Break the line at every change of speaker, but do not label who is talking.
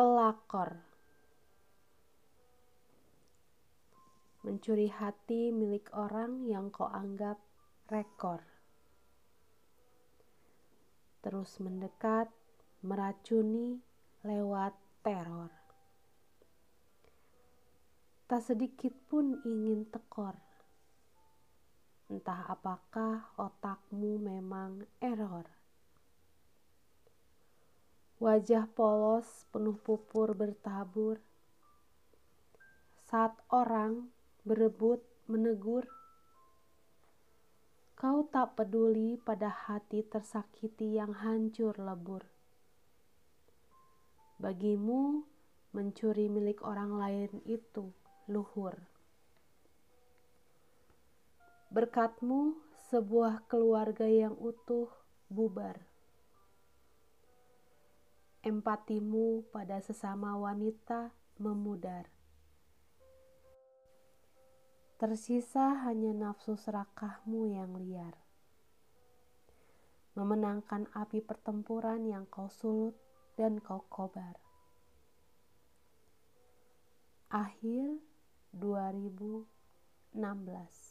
Pelakor Mencuri hati milik orang yang kau anggap rekor. Terus mendekat, meracuni lewat teror. Tak sedikit pun ingin tekor. Entah apakah otakmu memang error. Wajah polos penuh pupur bertabur. Saat orang berebut menegur, kau tak peduli pada hati tersakiti yang hancur lebur. Bagimu, mencuri milik orang lain itu luhur. Berkatmu, sebuah keluarga yang utuh bubar empatimu pada sesama wanita memudar. Tersisa hanya nafsu serakahmu yang liar. Memenangkan api pertempuran yang kau sulut dan kau kobar. Akhir 2016